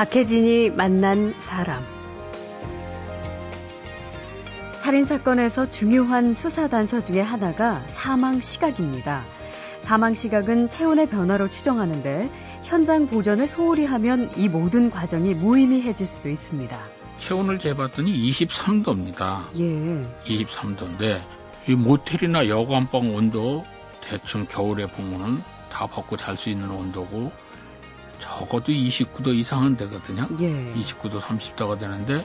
박혜진이 만난 사람. 살인사건에서 중요한 수사 단서 중의 하나가 사망 시각입니다. 사망 시각은 체온의 변화로 추정하는데 현장 보전을 소홀히 하면 이 모든 과정이 무의미해질 수도 있습니다. 체온을 재봤더니 23도입니다. 예. 23도인데 이 모텔이나 여관방 온도 대충 겨울에 보면은 다 벗고 잘 수 있는 온도고 적어도 29도 이상은 되거든요. 예. 29도 30도가 되는데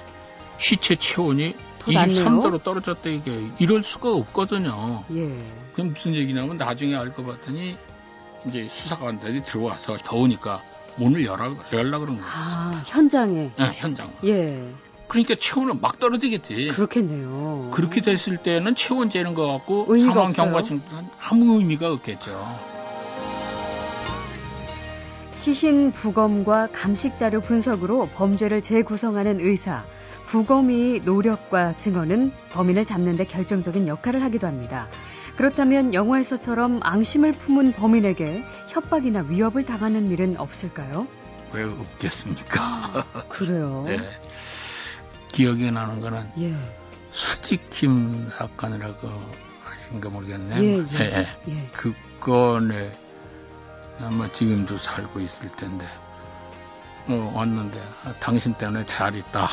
시체 체온이 더 낮네요. 23도로 떨어졌다 이게 이럴 수가 없거든요. 예. 그럼 무슨 얘기냐면 나중에 알고 봤더니 이제 수사관들이 들어와서 더우니까 문을 열라, 열라 그런 거였습니다. 아, 현장에. 네, 현장. 예. 그러니까 체온은 막 떨어지겠지. 그렇겠네요. 그렇게 됐을 때는 체온 재는 거 갖고 의미가 사망 없어요. 경과증은 아무 의미가 없겠죠. 시신 부검과 감식 자료 분석으로 범죄를 재구성하는 의사, 부검의 노력과 증언은 범인을 잡는 데 결정적인 역할을 하기도 합니다. 그렇다면 영화에서처럼 앙심을 품은 범인에게 협박이나 위협을 당하는 일은 없을까요? 왜 없겠습니까? 그래요. 네. 기억이 나는 거는 예. 수지킴 사건이라고 아신가 모르겠네요. 예, 예. 예. 예. 그 건에 아마 지금도 살고 있을 텐데 어, 왔는데 아, 당신 때문에 잘 있다.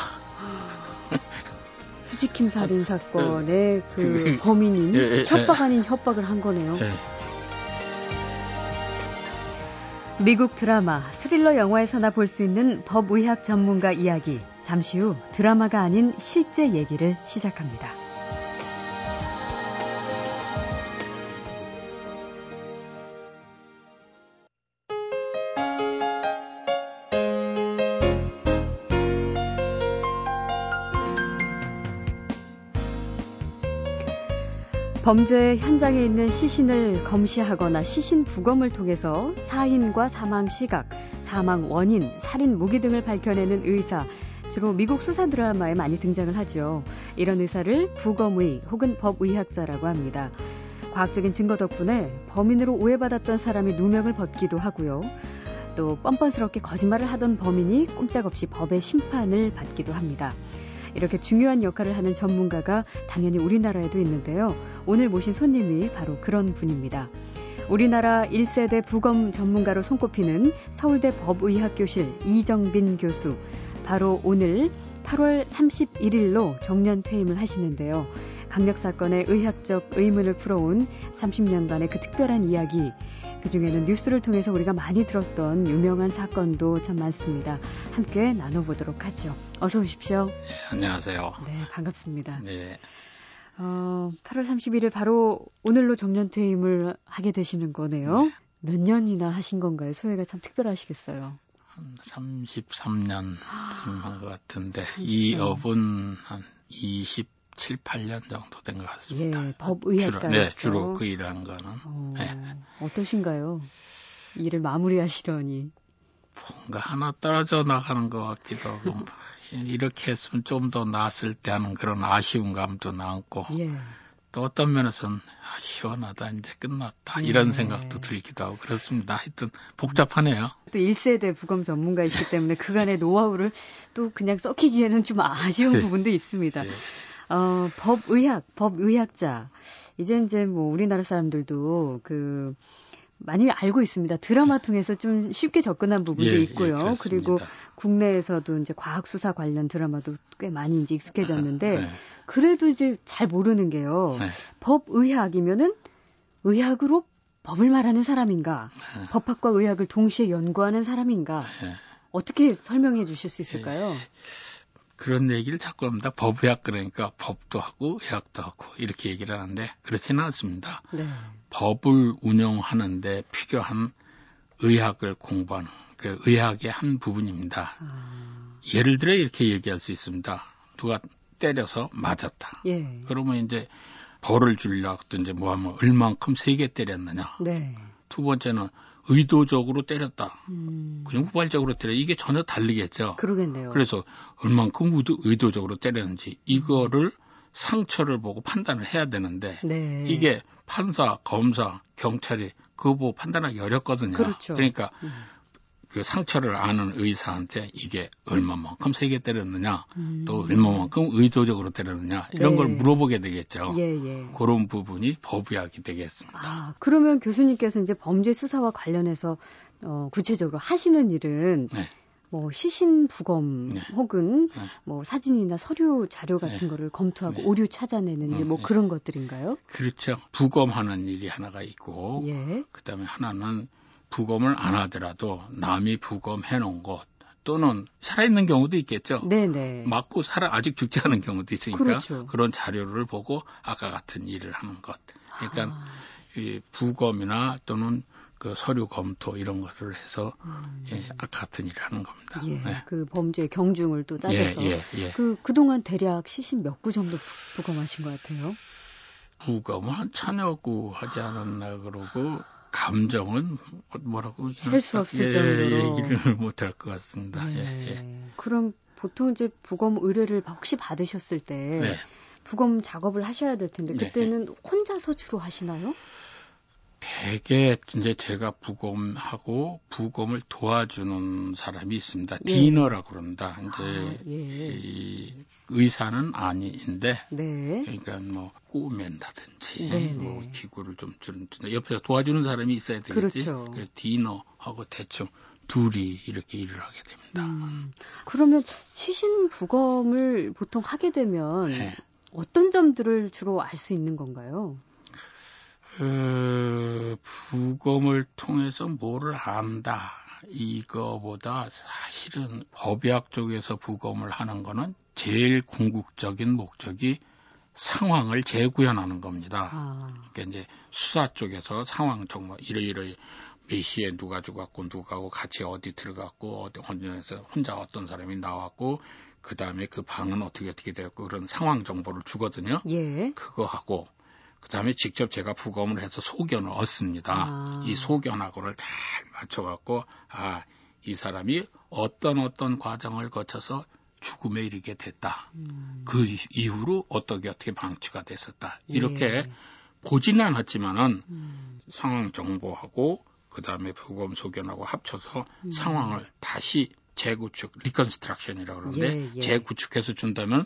수지킴 살인 사건의 그 그- 범인인 예, 예, 협박 아닌 협박을 한 거네요. 예. 미국 드라마, 스릴러 영화에서나 볼 수 있는 법의학 전문가 이야기. 잠시 후 드라마가 아닌 실제 얘기를 시작합니다. 범죄 현장에 있는 시신을 검시하거나 시신 부검을 통해서 사인과 사망 시각, 사망 원인, 살인 무기 등을 밝혀내는 의사, 주로 미국 수사 드라마에 많이 등장을 하죠. 이런 의사를 부검의 혹은 법의학자라고 합니다. 과학적인 증거 덕분에 범인으로 오해받았던 사람이 누명을 벗기도 하고요. 또 뻔뻔스럽게 거짓말을 하던 범인이 꼼짝없이 법의 심판을 받기도 합니다. 이렇게 중요한 역할을 하는 전문가가 당연히 우리나라에도 있는데요. 오늘 모신 손님이 바로 그런 분입니다. 우리나라 1세대 부검 전문가로 손꼽히는 서울대 법의학교실 이정빈 교수. 바로 오늘 8월 31일로 정년 퇴임을 하시는데요. 강력 사건의 의학적 의문을 풀어온 30년간의 그 특별한 이야기, 그 중에는 뉴스를 통해서 우리가 많이 들었던 유명한 사건도 참 많습니다. 함께 나눠보도록 하죠. 어서 오십시오. 네, 안녕하세요. 네, 반갑습니다. 네. 어, 8월 31일 바로 오늘로 정년 퇴임을 하게 되시는 거네요. 네. 몇 년이나 하신 건가요? 소회가 참 특별하시겠어요. 한 33년 한것 같은데 33이 업은 한 27, 8년 정도 된 것 같습니다. 예, 법의학자로서. 주로, 네, 주로 그 일하는 거는 어, 네. 어떠신가요? 일을 마무리하시려니. 뭔가 하나 떨어져 나가는 것 같기도 하고 뭐 이렇게 했으면 좀더 나았을 때 하는 그런 아쉬운 감도 남고 예. 또 어떤 면에서는 아, 시원하다 이제 끝났다 네. 이런 생각도 들기도 하고 그렇습니다. 하여튼 복잡하네요. 또 1세대 부검 전문가이시기 때문에 그간의 노하우를 또 그냥 썩히기에는 좀 아쉬운 네. 부분도 있습니다. 예. 어, 법의학, 법의학자. 이제 이제 뭐 우리나라 사람들도 그 많이 알고 있습니다. 드라마 통해서 좀 쉽게 접근한 부분도 예, 예, 있고요. 그렇습니다. 그리고 국내에서도 이제 과학 수사 관련 드라마도 꽤 많이 이제 익숙해졌는데 네. 그래도 이제 잘 모르는 게요. 네. 법의학이면은 의학으로 법을 말하는 사람인가? 네. 법학과 의학을 동시에 연구하는 사람인가? 네. 어떻게 설명해 주실 수 있을까요? 그런 얘기를 자꾸 합니다. 법의학 그러니까 법도 하고 의학도 하고 이렇게 얘기를 하는데 그렇지는 않습니다. 네. 법을 운영하는데 필요한 의학을 공부하는 그 의학의 한 부분입니다. 아, 예를 들어 이렇게 얘기할 수 있습니다. 누가 때려서 맞았다. 예. 그러면 이제 벌을 이제 뭐 하면 얼만큼 세게 때렸느냐. 네. 두 번째는 의도적으로 때렸다. 음, 그냥 후발적으로 때려. 이게 전혀 다르겠죠. 그러겠네요. 그래서 얼만큼 의도, 의도적으로 때렸는지 이거를 상처를 보고 판단을 해야 되는데 네. 이게 판사, 검사, 경찰이 그거 보고 판단하기 어렵거든요. 그렇죠. 러니까 음. 그 상처를 아는 의사한테 이게 얼마만큼 세게 때렸느냐, 음. 또 얼마만큼 의도적으로 때렸느냐 이런 네. 걸 물어보게 되겠죠. 예, 예. 그런 부분이 법의학이 되겠습니다. 아, 그러면 교수님께서 이제 범죄 수사와 관련해서 어, 구체적으로 하시는 일은 네. 뭐 시신 부검 네. 혹은 네. 뭐 사진이나 서류 자료 같은 네. 거를 검토하고 네. 오류 찾아내는 일 뭐 그런 것들인가요? 그렇죠. 부검하는 일이 하나가 있고 예. 그다음에 하나는 부검을 안 하더라도 남이 부검해 놓은 것 또는 살아있는 경우도 있겠죠. 네네. 맞고 살아 아직 죽지 않은 경우도 있으니까 그렇죠. 그런 자료를 보고 아까 같은 일을 하는 것. 그러니까 아. 이 부검이나 또는 그 서류 검토 이런 것을 해서 음. 예, 같은 일을 하는 겁니다. 예, 네. 그 범죄 경중을 또 따져서 예, 예, 예. 그 그동안 대략 시신 몇 구 정도 부검하신 것 같아요? 부검은 한 천여 구 하지 않았나 그러고 감정은 뭐라고 셀수 없을 예, 정도로 얘기를 못할 것 같습니다. 예, 예. 그럼 보통 이제 부검 의뢰를 혹시 받으셨을 때 네. 부검 작업을 하셔야 될 텐데 네, 그때는 네. 혼자서 주로 하시나요? 대개 이제 제가 부검하고 부검을 도와주는 사람이 있습니다. 예. 디너라 그런다. 이제 아, 예. 이 의사는 아니인데 네. 그러니까 뭐 꼬맨다든지 네, 뭐 네. 기구를 좀 주는 옆에서 도와주는 사람이 있어야 되겠지. 그렇죠. 그래서 디너하고 대충 둘이 이렇게 일을 하게 됩니다. 음, 그러면 시신 부검을 보통 하게 되면 네. 어떤 점들을 주로 알 수 있는 건가요? 그 부검을 통해서 뭐를 안다. 이거보다 사실은 법의학 쪽에서 부검을 하는 거는 제일 궁극적인 목적이 상황을 재구현하는 겁니다. 아. 그러니까 이제 수사 쪽에서 상황 정말 이러이러 몇 시에 누가 죽었고 누가하고 같이 어디 들어갔고 어디 혼자서 혼자 어떤 사람이 나왔고 그 다음에 그 방은 어떻게 어떻게 되었고 그런 상황 정보를 주거든요. 예. 그거 하고 그 다음에 직접 제가 부검을 해서 소견을 얻습니다. 아. 이 소견하고를 잘 맞춰갖고, 아, 이 사람이 어떤 어떤 과정을 거쳐서 죽음에 이르게 됐다. 음. 그 이후로 어떻게 어떻게 방치가 됐었다. 이렇게 예. 보지는 않았지만은 음. 상황 정보하고 그 다음에 부검 소견하고 합쳐서 음. 상황을 다시 재구축, reconstruction이라고 그러는데 예, 예. 재구축해서 준다면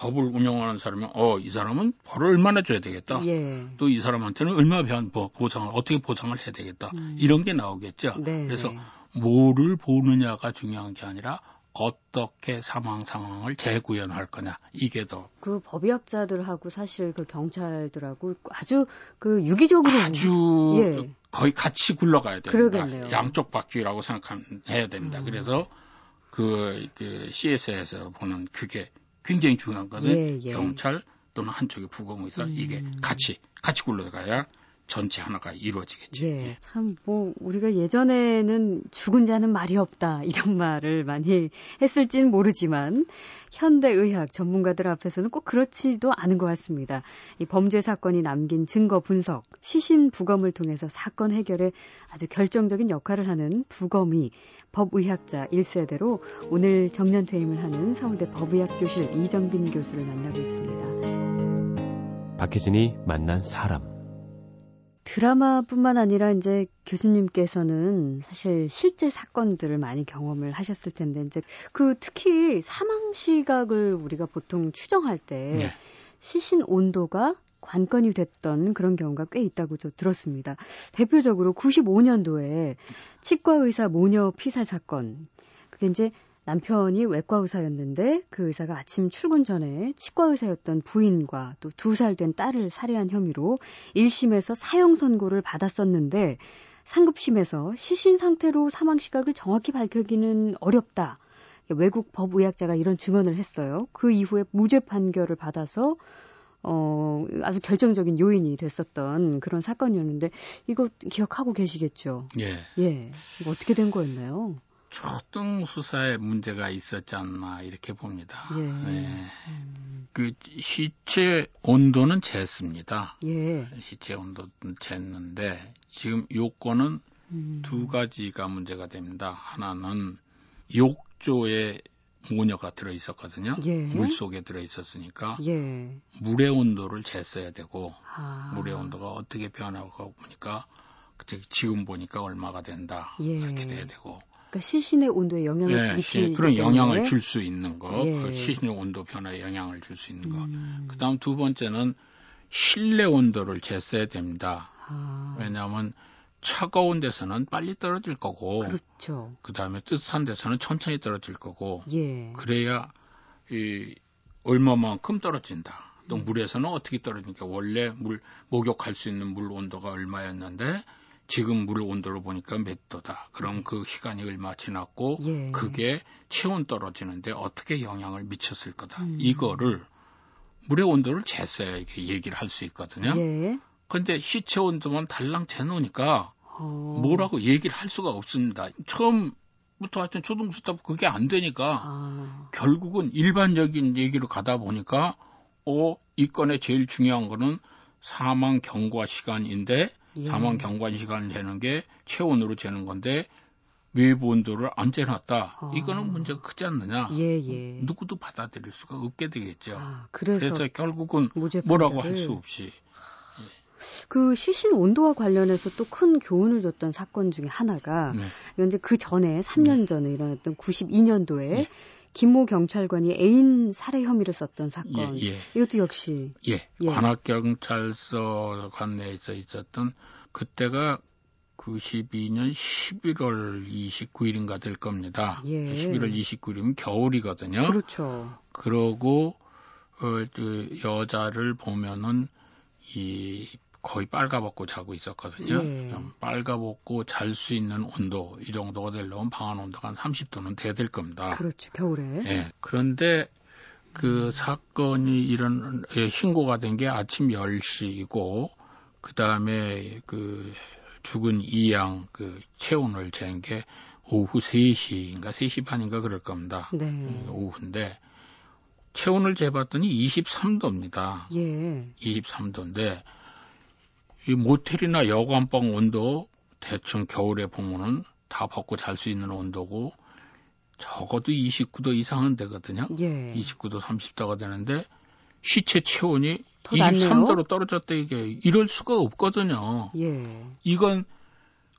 법을 운영하는 사람이 어 이 사람은 벌을 얼마나 줘야 되겠다. 예. 또이 사람한테는 얼마 뭐 보상을 어떻게 보상을 해야 되겠다. 음. 이런 게 나오겠죠. 네, 그래서 네. 뭐를 보느냐가 중요한 게 아니라 어떻게 사망 상황을 재구현할 거냐 이게 더 그 법의학자들하고 사실 그 경찰들하고 아주 그 유기적으로 아주 예. 거의 같이 굴러가야 됩니다. 그러겠네요. 양쪽 바퀴라고 생각해야 됩니다. 음. 그래서 그, 그 CS에서 보는 그게 굉장히 중요한 것은 예, 예. 경찰 또는 한쪽의 부검의사 음. 이게 같이 같이 굴러가야 전체 하나가 이루어지겠죠. 예, 예. 참 뭐 우리가 예전에는 죽은 자는 말이 없다 이런 말을 많이 했을진 모르지만 현대 의학 전문가들 앞에서는 꼭 그렇지도 않은 것 같습니다. 이 범죄 사건이 남긴 증거 분석, 시신 부검을 통해서 사건 해결에 아주 결정적인 역할을 하는 부검이 법의학자 1세대로 오늘 정년 퇴임을 하는 서울대 법의학 교실 이정빈 교수를 만나고 있습니다. 박혜진이 만난 사람. 드라마뿐만 아니라 이제 교수님께서는 사실 실제 사건들을 많이 경험을 하셨을 텐데 이제 그 특히 사망 시각을 우리가 보통 추정할 때 네. 시신 온도가 관건이 됐던 그런 경우가 꽤 있다고 저 들었습니다. 대표적으로 95년도에 치과 의사 모녀 피살 사건. 그게 이제 남편이 외과 의사였는데 그 의사가 아침 출근 전에 치과 의사였던 부인과 또 두 살 된 딸을 살해한 혐의로 1심에서 사형 선고를 받았었는데 상급심에서 시신 상태로 사망 시각을 정확히 밝히기는 어렵다. 외국 법의학자가 이런 증언을 했어요. 그 이후에 무죄 판결을 받아서 어, 아주 결정적인 요인이 됐었던 그런 사건이었는데 이거 기억하고 계시겠죠? 예. 예. 이거 어떻게 된 거였나요? 초등 수사에 문제가 있었지 않나 이렇게 봅니다. 예. 예. 음. 그 시체 온도는 쟀습니다. 예. 시체 온도는 쟀는데 지금 요건은 음. 두 가지가 문제가 됩니다. 하나는 욕조 에 모녀가 들어 있었거든요. 예. 물 속에 들어 있었으니까 예. 물의 온도를 쟀어야 되고 아. 물의 온도가 어떻게 변하고 보니까 지금 보니까 얼마가 된다 예. 이렇게 돼야 되고 그러니까 시신의 온도에 영향을 예, 미치는 그런 영향을 줄 수 있는 거, 예. 그 시신의 온도 변화에 영향을 줄 수 있는 거. 음. 그다음 두 번째는 실내 온도를 쟀어야 됩니다. 아, 왜냐하면 차가운 데서는 빨리 떨어질 거고, 그렇죠. 그 다음에 뜨뜻한 데서는 천천히 떨어질 거고, 예. 그래야 이 얼마만큼 떨어진다. 또 음. 물에서는 어떻게 떨어지니까 원래 물 목욕할 수 있는 물 온도가 얼마였는데 지금 물 온도를 보니까 몇 도다. 그럼 그 시간이 얼마 지났고 예. 그게 체온 떨어지는데 어떻게 영향을 미쳤을 거다. 음. 이거를 물의 온도를 쟀어야 이렇게 얘기를 할 수 있거든요. 예. 근데 시체 온도만 달랑 재놓으니까 어. 뭐라고 얘기를 할 수가 없습니다. 처음부터 하여튼 초등수 때부터 그게 안 되니까 아, 결국은 일반적인 얘기로 가다 보니까 어, 이 건의 제일 중요한 거는 사망 경과 시간인데 예. 사망 경과 시간을 재는 게 체온으로 재는 건데 외부 온도를 안 재놨다. 아. 이거는 문제가 크지 않느냐. 예, 예. 누구도 받아들일 수가 없게 되겠죠. 아, 그래서, 그래서 결국은 뭐라고 할 수 없이 그 시신 온도와 관련해서 또 큰 교훈을 줬던 사건 중에 하나가 네. 현재 그 전에 3년 전에 일어났던 92년도에 네. 김모 경찰관이 애인 살해 혐의를 썼던 사건. 예, 예. 이것도 역시 예, 예. 관악 경찰서 관내에서 있었던 그때가 92년 11월 29일인가 될 겁니다. 예. 11월 29일이면 겨울이거든요. 그렇죠. 그러고 어, 그 여자를 보면은 이 거의 빨가벗고 자고 있었거든요. 예. 좀 빨가벗고 잘 수 있는 온도 이 정도가 되려면 방안 온도가 한 30도는 돼야 될 겁니다. 그렇죠. 겨울에. 예. 그런데 그 사건이 이런 예, 신고가 된 게 아침 10시이고 그다음에 그 죽은 이양 그 체온을 잰게 오후 3시인가 3시 반인가 그럴 겁니다. 네. 예, 오후인데 체온을 재봤더니 23도입니다. 예. 23도인데 이 모텔이나 여관방 온도 대충 겨울에 보면은 다 벗고 잘 수 있는 온도고 적어도 29도 이상은 되거든요. 예. 29도 30도가 되는데 시체 체온이 더 낮네요. 23도로 떨어졌다 이게 이럴 수가 없거든요. 예. 이건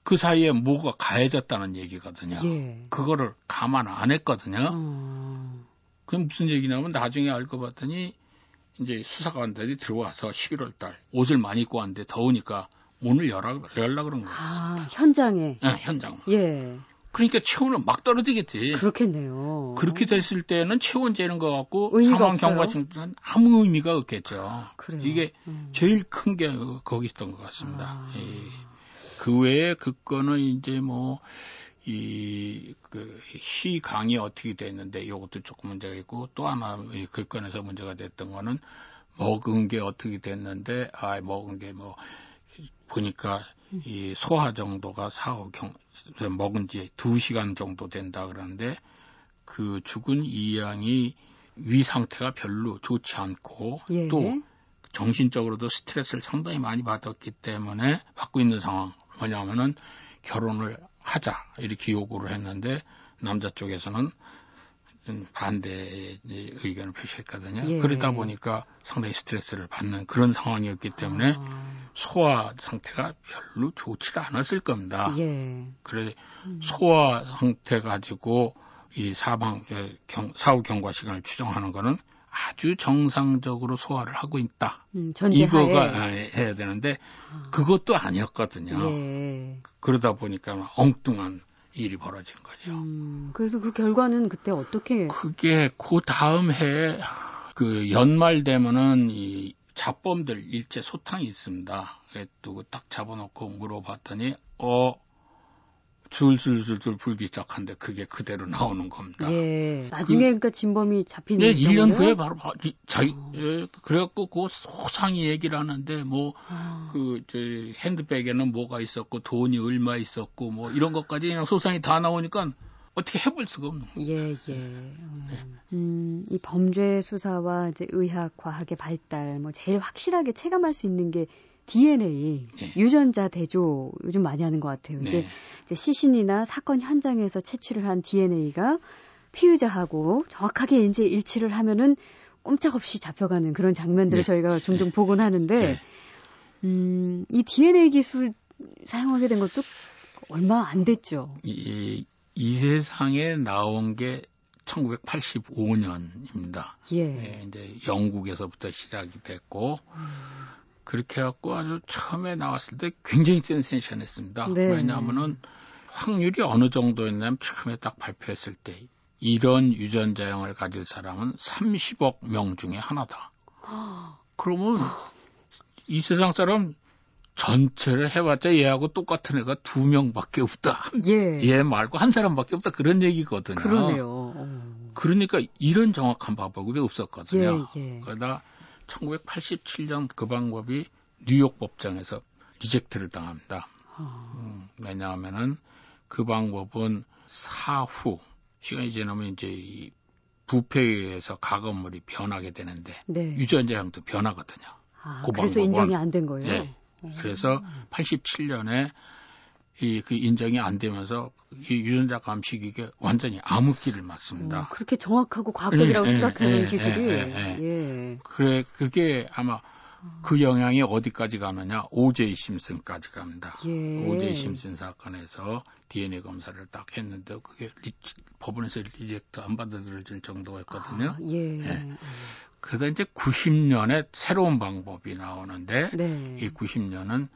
그 사이에 뭐가 가해졌다는 얘기거든요. 예. 그거를 감안 안 했거든요. 어. 그게 무슨 얘기냐면 나중에 알고 봤더니 이제 수사관들이 들어와서 11월 달 옷을 많이 입고 왔는데 더우니까 문을 열라, 열라 그런 거였습니다. 아, 현장에. 예, 현장. 예. 그러니까 체온은 막 떨어지겠지. 그렇겠네요. 그렇게 됐을 때는 체온 재는 거 갖고 의미가 사망 없어요. 경과증은 아무 의미가 없겠죠. 그래요. 이게 음. 제일 큰 게 거기 있던 것 같습니다. 아. 예. 그 외에 그 건은 이제 뭐, 이, 그, 시 강이 어떻게 됐는데 이것도 조금 문제가 있고 또 하나 이그 건에서 문제가 됐던 거는 먹은 게 어떻게 됐는데, 아, 먹은 게 뭐, 보니까 이 소화 정도가 사후 경, 먹은 지 두시간 정도 된다 그러는데 그 죽은 이 양이 위 상태가 별로 좋지 않고 예. 또 정신적으로도 스트레스를 상당히 많이 받았기 때문에 받고 있는 상황 뭐냐면은 결혼을 하자 이렇게 요구를 했는데 남자 쪽에서는 좀 반대의 의견을 표시했거든요. 예. 그러다 보니까 상당히 스트레스를 받는 그런 상황이었기 때문에 아, 소화 상태가 별로 좋지 않았을 겁니다. 예. 그래 소화 상태 가지고 이 사망 어, 경, 사후 경과 시간을 추정하는 거는 아주 정상적으로 소화를 하고 있다. 음. 이거가 아, 해야 되는데 그것도 아니었거든요. 예. 그러다 보니까 막 엉뚱한 일이 벌어진 거죠. 음, 그래서 그 결과는 그때 어떻게 그게 그 다음 해에 그 연말 되면은 이 잡범들 일제 소탕이 있습니다. 두고 딱 잡아놓고 물어봤더니 어 줄줄줄줄 불기 시작한데 그게 그대로 나오는 겁니다. 예. 나중에 그 러니까 진범이 잡히는 네, 1년 경우에요? 후에 바로 바- 이- 자기 예, 그래갖고 그 소상히 얘기를 하는데 뭐 아, 그, 저, 핸드백에는 뭐가 있었고, 돈이 얼마 있었고, 뭐, 이런 것까지 그냥 소상히 다 나오니까 어떻게 해볼 수가 없는 거예요. 예, 예. 음, 음, 이 범죄 수사와 이제 의학, 과학의 발달, 뭐 제일 확실하게 체감할 수 있는 게 DNA, 네. 유전자 대조 요즘 많이 하는 것 같아요. 근데 네. 이제 시신이나 사건 현장에서 채취를 한 DNA가 피의자하고 정확하게 이제 일치를 하면은 꼼짝없이 잡혀가는 그런 장면들을 네. 저희가 종종 보곤 하는데, 네. 음, 이 DNA 기술 사용하게 된 것도 얼마 안 됐죠. 이, 이 세상에 나온 게 1985년입니다. 예. 네, 이제 영국에서부터 시작이 됐고 그렇게 해갖고 아주 처음에 나왔을 때 굉장히 센세이션 했습니다. 네. 왜냐하면은 확률이 어느 정도였냐면 처음에 딱 발표했을 때 이런 유전자형을 가질 사람은 30억 명 중에 하나다. 그러면 이 세상 사람 전체를 해봤자 얘하고 똑같은 애가 두 명밖에 없다. 예. 얘 말고 한 사람밖에 없다. 그런 얘기거든요. 그러네요. 어. 그러니까 이런 정확한 방법이 없었거든요. 예, 예. 그러다 1987년 그 방법이 뉴욕 법정에서 리젝트를 당합니다. 어. 음, 왜냐하면은 그 방법은 사후 시간이 지나면 이제 이 부패에 의해서 가건물이 변하게 되는데 네. 유전자 형도 변하거든요. 아, 그 그래서 인정이 안 된 거예요. 예. 그래서 87년에 이 그 인정이 안 되면서 이 유전자 감식기가 완전히 암흑기를 맞습니다. 어, 그렇게 정확하고 과학적이라고 예, 예, 생각하는 예, 기술이 예, 예, 예. 그래 그게 아마 그 영향이 어디까지 가느냐 오제이 심슨까지 갑니다. 예. 오제이 심슨 사건에서 DNA 검사를 딱 했는데 그게 리, 법원에서 reject 안 받아들여질 정도였거든요. 아, 예. 예. 그러다 이제 90년에 새로운 방법이 나오는데 네. 이 90년은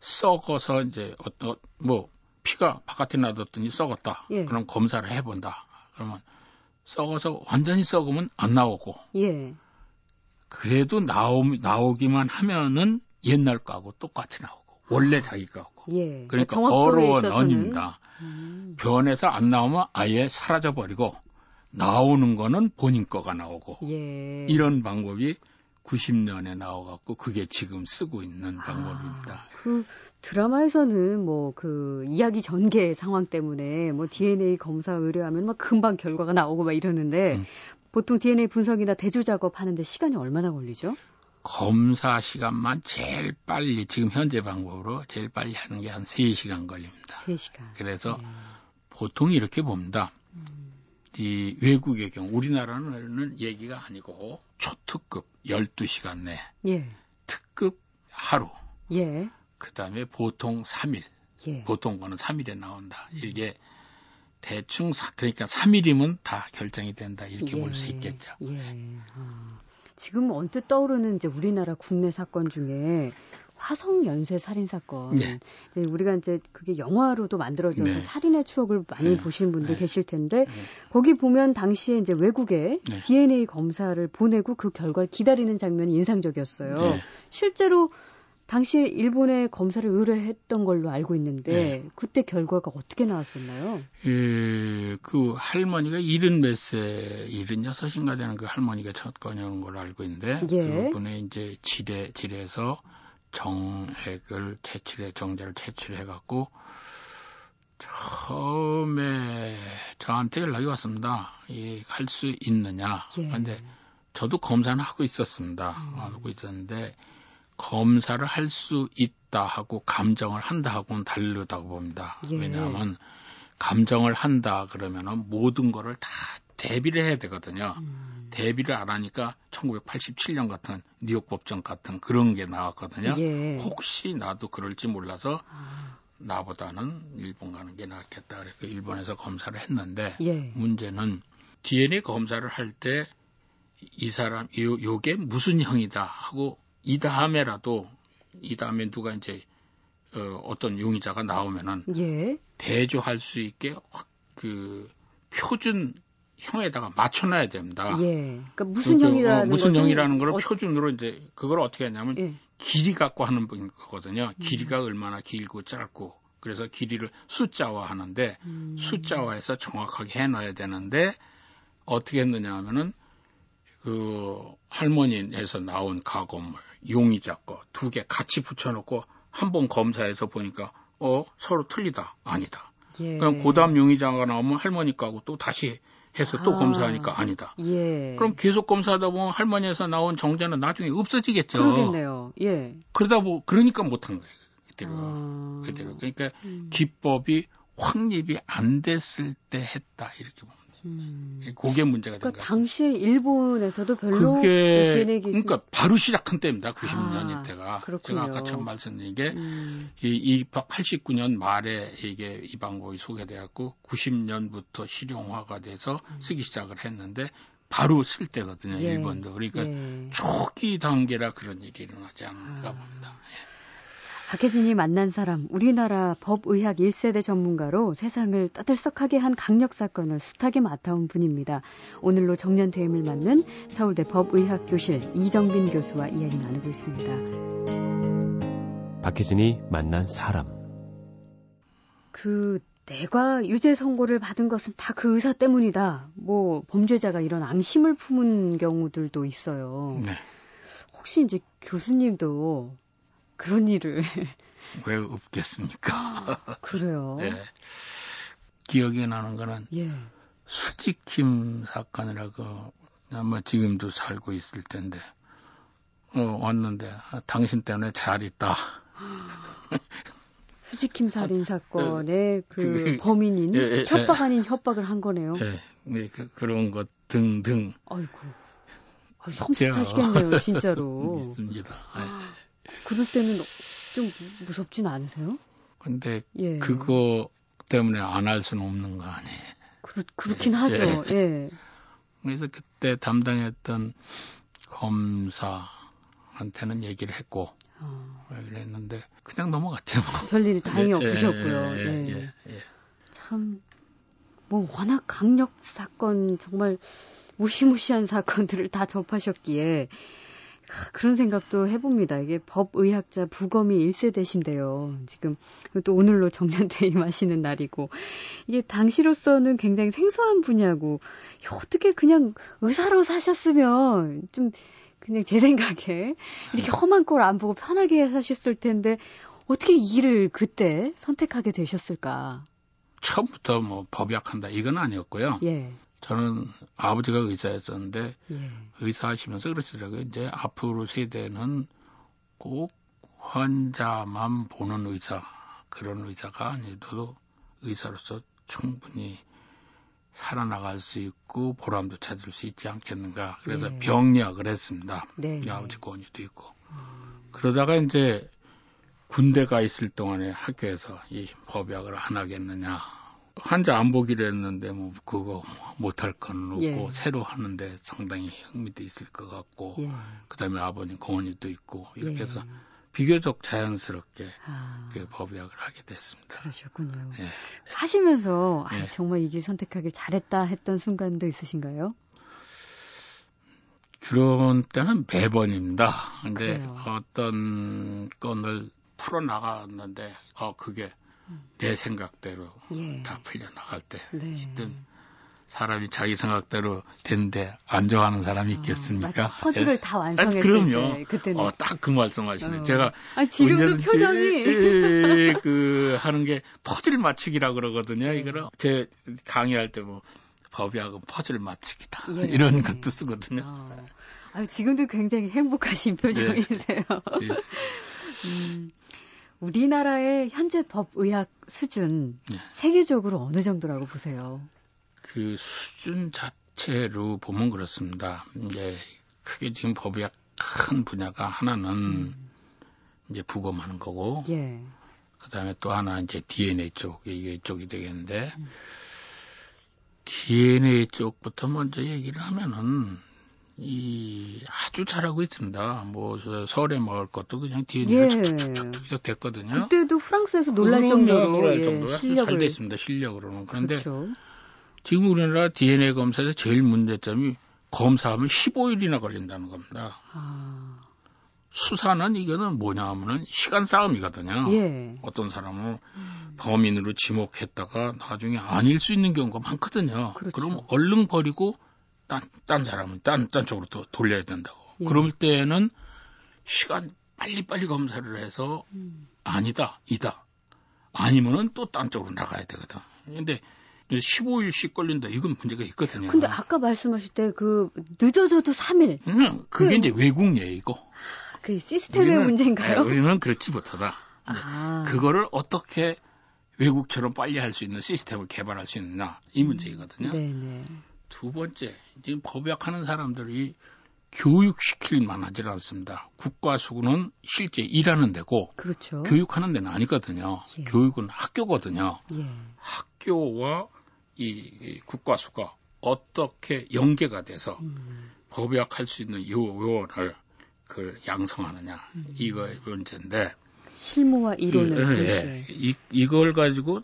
썩어서 이제 어, 어, 뭐 피가 바깥에 놔뒀더니 썩었다. 예. 그럼 검사를 해본다. 그러면 썩어서 완전히 썩으면 안 나오고 예. 그래도 나오, 나오기만 하면은 옛날 거하고 똑같이 나오고 원래 자기 거하고 예. 그러니까 정확도에 어로 있어서는- 넌입니다. 음. 변해서 안 나오면 아예 사라져 버리고 나오는 거는 본인 거가 나오고 예. 이런 방법이 90년에 나와갖고 그게 지금 쓰고 있는 방법입니다. 그 드라마에서는 뭐 그 이야기 전개 상황 때문에 뭐 DNA 검사 의뢰하면 막 금방 결과가 나오고 막 이러는데 음. 보통 DNA 분석이나 대조 작업 하는데 시간이 얼마나 걸리죠? 검사 시간만 제일 빨리 지금 현재 방법으로 제일 빨리 하는 게 한 3시간 걸립니다. 3시간. 그래서 예. 보통 이렇게 봅니다. 음. 이 외국의 경우 우리나라는 얘기가 아니고 초특급 12시간 내, 예. 특급 하루, 예. 그다음에 보통 3일. 예. 보통 거는 3일에 나온다. 이게 대충 사- 그러니까 3일이면 다 결정이 된다. 이렇게 볼 수 있겠죠. 예. 아. 지금 언뜻 떠오르는 이제 우리나라 국내 사건 중에 화성 연쇄 살인 사건. 네. 우리가 이제 그게 영화로도 만들어져서 네. 살인의 추억을 많이 네. 보시는 분들 네. 계실 텐데 네. 거기 보면 당시에 이제 외국에 네. DNA 검사를 보내고 그 결과를 기다리는 장면이 인상적이었어요. 네. 실제로 당시에 일본에 검사를 의뢰했던 걸로 알고 있는데 네. 그때 결과가 어떻게 나왔었나요? 예, 그 할머니가 일흔 몇 세, 일흔 여섯인가 되는 그 할머니가 첫 건이라는 걸로 알고 있는데, 예. 그분의 이제 질에, 질에서 정액을 채취해, 정제를 채취해 갖고, 처음에 저한테 연락이 왔습니다. 이, 할 수 있느냐. 예. 근데 저도 검사는 하고 있었습니다. 음. 하고 있었는데, 검사를 할 수 있다 하고 감정을 한다 하고는 다르다고 봅니다. 예. 왜냐하면 감정을 한다 그러면은 모든 거를 다 대비를 해야 되거든요. 음. 대비를 안 하니까 1987년 같은 뉴욕 법정 같은 그런 게 나왔거든요. 예. 혹시 나도 그럴지 몰라서 아, 나보다는 일본 가는 게 낫겠다. 그래서 일본에서 검사를 했는데 예. 문제는 DNA 검사를 할 때 이 사람 요 요게 무슨 형이다 하고 이 다음에라도 이 다음에 누가 이제 어, 어떤 용의자가 나오면은 예. 대조할 수 있게 확그 표준 형에다가 맞춰놔야 됩니다. 예. 그러니까 무슨 그, 어, 형이라는 무슨 것은 형이라는 걸 어, 표준으로 이제 그걸 어떻게 하냐면 예. 길이 갖고 하는 거거든요. 음. 길이가 얼마나 길고 짧고 그래서 길이를 숫자화 하는데 음. 숫자화해서 정확하게 해놔야 되는데 어떻게 했느냐 하면은 그 할머니에서 나온 가건물 용의자 거 두 개 같이 붙여놓고 한 번 검사해서 보니까 어 서로 틀리다 아니다. 예. 그럼 고담 용의자가 나오면 할머니 거하고 또 다시 해서 또 아. 검사하니까 아니다. 예. 그럼 계속 검사하다 보면 할머니에서 나온 정자는 나중에 없어지겠죠. 그러겠네요. 예. 그러다 보 그러니까 못한 거예요. 그대로. 아. 그대로. 그러니까 음. 기법이 확립이 안 됐을 때 했다 이렇게 보면. 음. 그게 문제가 그러니까 된 거죠. 당시 일본에서도 별로 그게 DNA 기술... 그러니까 바로 시작한 때입니다. 90년 아, 이때가 그렇군요. 제가 아까 처음 말씀드린 게 음. 이, 89년 말에 이게 이 방법이 소개되었고 90년부터 실용화가 돼서 음. 쓰기 시작을 했는데 바로 쓸 때거든요. 예. 일본도 그러니까 예. 초기 단계라 그런 일이 일어나지 않는가 아. 봅니다. 예. 박혜진이 만난 사람, 우리나라 법의학 1세대 전문가로 세상을 떠들썩하게 한 강력 사건을 숱하게 맡아온 분입니다. 오늘로 정년 퇴임을 맞는 서울대 법의학 교실 이정빈 교수와 이야기 나누고 있습니다. 박혜진이 만난 사람. 그 내가 유죄 선고를 받은 것은 다 그 의사 때문이다. 뭐 범죄자가 이런 앙심을 품은 경우들도 있어요. 네. 혹시 이제 교수님도 그런 일을. 왜 없겠습니까? 아, 그래요. 네. 기억이 나는 거는 예. 수직킴 사건이라고 아마 지금도 살고 있을 텐데 어, 왔는데 아, 당신 때문에 잘 있다. 수직킴 살인 사건의 그, 그 범인인 예, 예, 협박 아닌 협박을 한 거네요. 예, 네, 그, 그런 것 등등. 아이고. 섬찟하시겠네요, 진짜로. 있습니다. 네. 그럴 때는 좀 무섭진 않으세요? 근데 예. 그거 때문에 안 할 수는 없는 거 아니에요. 그렇, 그렇긴 예. 하죠. 예. 예. 그래서 그때 담당했던 검사한테는 얘기를 했고 어. 얘기를 했는데 그냥 넘어갔죠. 뭐. 별일이 다행히 예, 없으셨고요. 예, 예, 예. 참, 뭐 워낙 강력 사건 정말 무시무시한 사건들을 다 접하셨기에 그런 생각도 해봅니다. 이게 법의학자 부검이 1세대신데요. 지금 또 오늘로 정년퇴 임하시는 날이고 이게 당시로서는 굉장히 생소한 분야고 어떻게 그냥 의사로 사셨으면 좀 그냥 제 생각에 이렇게 험한 꼴 안 보고 편하게 사셨을 텐데 어떻게 이 일을 그때 선택하게 되셨을까? 처음부터 뭐 법약한다 이건 아니었고요. 예. 저는 아버지가 의사였었는데 예. 의사 하시면서 그러시더라고요. 이제 앞으로 세대는 꼭 환자만 보는 의사 그런 의사가 아니더라도 의사로서 충분히 살아나갈 수 있고 보람도 찾을 수 있지 않겠는가. 그래서 예. 병력을 했습니다. 네. 아버지 권유도 있고. 음. 그러다가 이제 군대가 있을 동안에 학교에서 이 법약을 안 하겠느냐. 환자 안 보기로 했는데 뭐 그거 못할 건 없고 예. 새로 하는데 상당히 흥미도 있을 것 같고 예. 그다음에 아버님 공원이도 있고 이렇게 예. 해서 비교적 자연스럽게 아. 그 법약을 하게 됐습니다. 그러셨군요. 예. 하시면서 아, 예. 정말 이 길 선택하길 잘했다 했던 순간도 있으신가요? 그런 때는 매번입니다. 근데 그래요. 어떤 건을 풀어 나갔는데 어 그게 내 생각대로 예. 다 풀려나갈 때 네. 있던 사람이 자기 생각대로 된데 안 좋아하는 사람이 어, 있겠습니까? 어, 퍼즐을 예. 다 완성했을 아, 그럼요. 때 그때는 어, 딱 그 말씀하시네. 어. 제가 아, 지금도 표정이 그 하는 게 퍼즐 맞추기라 그러거든요. 네. 이거를 제 강의할 때 뭐 법의학은 퍼즐 맞추기다 예. 이런 네. 것도 쓰거든요. 어. 아, 지금도 굉장히 행복하신 표정이세요. 네. 음. 우리나라의 현재 법의학 수준 네. 세계적으로 어느 정도라고 보세요? 그 수준 자체로 보면 그렇습니다. 이제 크게 지금 법의학 큰 분야가 하나는 음. 이제 부검하는 거고, 예. 그다음에 또 하나 이제 DNA 쪽 이게 쪽이 되겠는데 음. DNA 쪽부터 먼저 얘기를 하면은 이 아주 잘하고 있습니다. 뭐 서울에 먹을 것도 그냥 DNA가 예. 축축축축 됐거든요. 그때도 프랑스에서 놀랄 정도로 놀랄 예, 정도로 실력을 잘 됐습니다. 실력으로는. 그런데 그렇죠. 지금 우리나라 DNA 검사에서 제일 문제점이 검사하면 15일이나 걸린다는 겁니다. 아. 수사는 이거는 뭐냐 하면은 시간 싸움이거든요. 예. 어떤 사람은 음. 범인으로 지목했다가 나중에 아닐 수 있는 경우가 많거든요. 그렇죠. 그럼 얼른 버리고 딴, 딴 사람은 딴, 딴 쪽으로 또 돌려야 된다고. 예. 그럴 때는 시간 빨리빨리 검사를 해서 음. 아니다, 이다. 아니면은 또 딴 쪽으로 나가야 되거든. 근데 15일씩 걸린다. 이건 문제가 있거든요. 근데 아까 말씀하실 때 그 늦어져도 3일. 응, 그게 그, 이제 외국 예이고. 그 시스템의 우리는, 문제인가요? 네, 우리는 그렇지 못하다. 아. 그거를 어떻게 외국처럼 빨리 할 수 있는 시스템을 개발할 수 있느냐 이 문제이거든요. 네네. 네. 두 번째, 지금 법약하는 사람들이 교육시킬 만하지 않습니다. 국가수구는 실제 일하는 데고 그렇죠. 교육하는 데는 아니거든요. 예. 교육은 학교거든요. 예. 학교와 이 국가수가 어떻게 연계가 돼서 음. 법약할 수 있는 요원을 그 양성하느냐 음. 이거의 문제인데 실무와 이론을 예, 예. 이, 이걸 가지고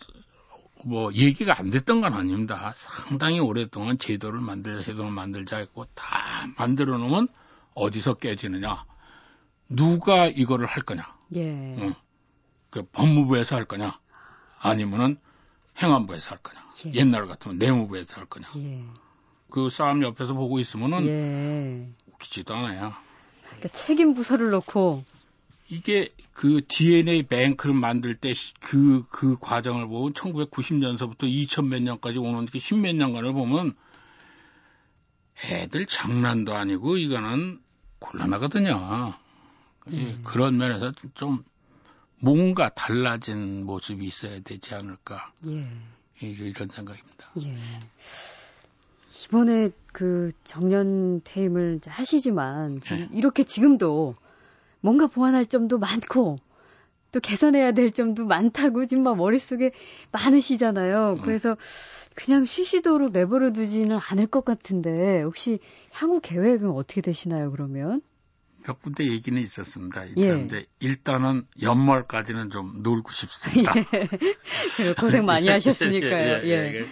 뭐 얘기가 안 됐던 건 아닙니다. 상당히 오랫동안 제도를 만들자, 제도를 만들자 했고 다 만들어 놓으면 어디서 깨지느냐? 누가 이거를 할 거냐? 예. 응. 그 법무부에서 할 거냐? 아니면은 행안부에서 할 거냐? 예. 옛날 같으면 내무부에서 할 거냐? 예. 그 싸움 옆에서 보고 있으면은 예. 웃기지도 않아요. 그러니까 책임 부서를 놓고 이게 그 DNA 뱅크를 만들 때 그, 그 과정을 보면 1990년서부터 2000몇 년까지 오는 그 십몇 년간을 보면 애들 장난도 아니고 이거는 곤란하거든요. 음. 그런 면에서 좀 뭔가 달라진 모습이 있어야 되지 않을까. 예. 이런 생각입니다. 예. 이번에 그 정년 퇴임을 하시지만 네. 이렇게 지금도 뭔가 보완할 점도 많고 또 개선해야 될 점도 많다고 지금 막 머릿속에 많으시잖아요. 음. 그래서 그냥 쉬시도록 내버려 두지는 않을 것 같은데 혹시 향후 계획은 어떻게 되시나요, 그러면? 몇 군데 얘기는 있었습니다. 예. 일단은 연말까지는 좀 놀고 싶습니다. 예. 고생 많이 하셨으니까요. 예, 예, 예.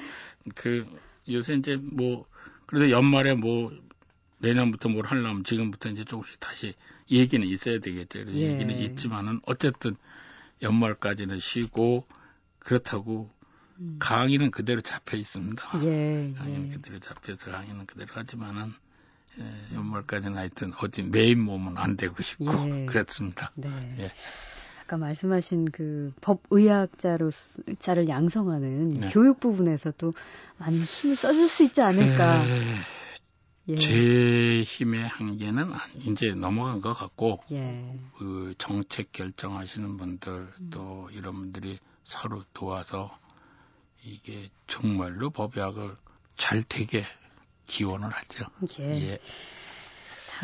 그 요새 이제 뭐 그래도 연말에 뭐 내년부터 뭘 하려면 지금부터 이제 조금씩 다시 얘기는 있어야 되겠죠. 예. 얘기는 있지만은 어쨌든 연말까지는 쉬고 그렇다고 음. 강의는 그대로 잡혀 있습니다. 예, 강의는 예. 그대로 잡혀서 강의는 그대로 하지만은 예, 연말까지는 하여튼 어디 메인 몸은 안 되고 싶고 예. 그렇습니다. 네. 예. 아까 말씀하신 그 법의학자로 자를 양성하는 네. 교육 부분에서도 많이 힘을 써줄 수 있지 않을까. 예. 제 힘의 한계는 이제 넘어간 것 같고 예. 그 정책 결정하시는 분들 음. 또 이런 분들이 서로 도와서 이게 정말로 법약을 잘 되게 기원을 하죠. 예. 예.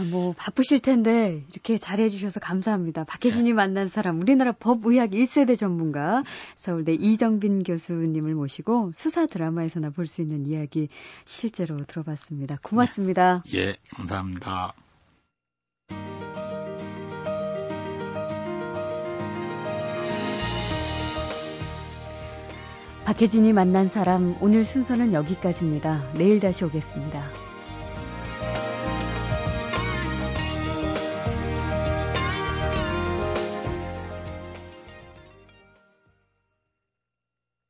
자, 뭐 바쁘실 텐데 이렇게 잘해 주셔서 감사합니다. 박혜진이 네. 만난 사람 우리나라 법의학 1세대 전문가 서울대 이정빈 교수님을 모시고 수사 드라마에서나 볼 수 있는 이야기 실제로 들어봤습니다. 고맙습니다. 네. 예, 감사합니다. 박혜진이 만난 사람 오늘 순서는 여기까지입니다. 내일 다시 오겠습니다.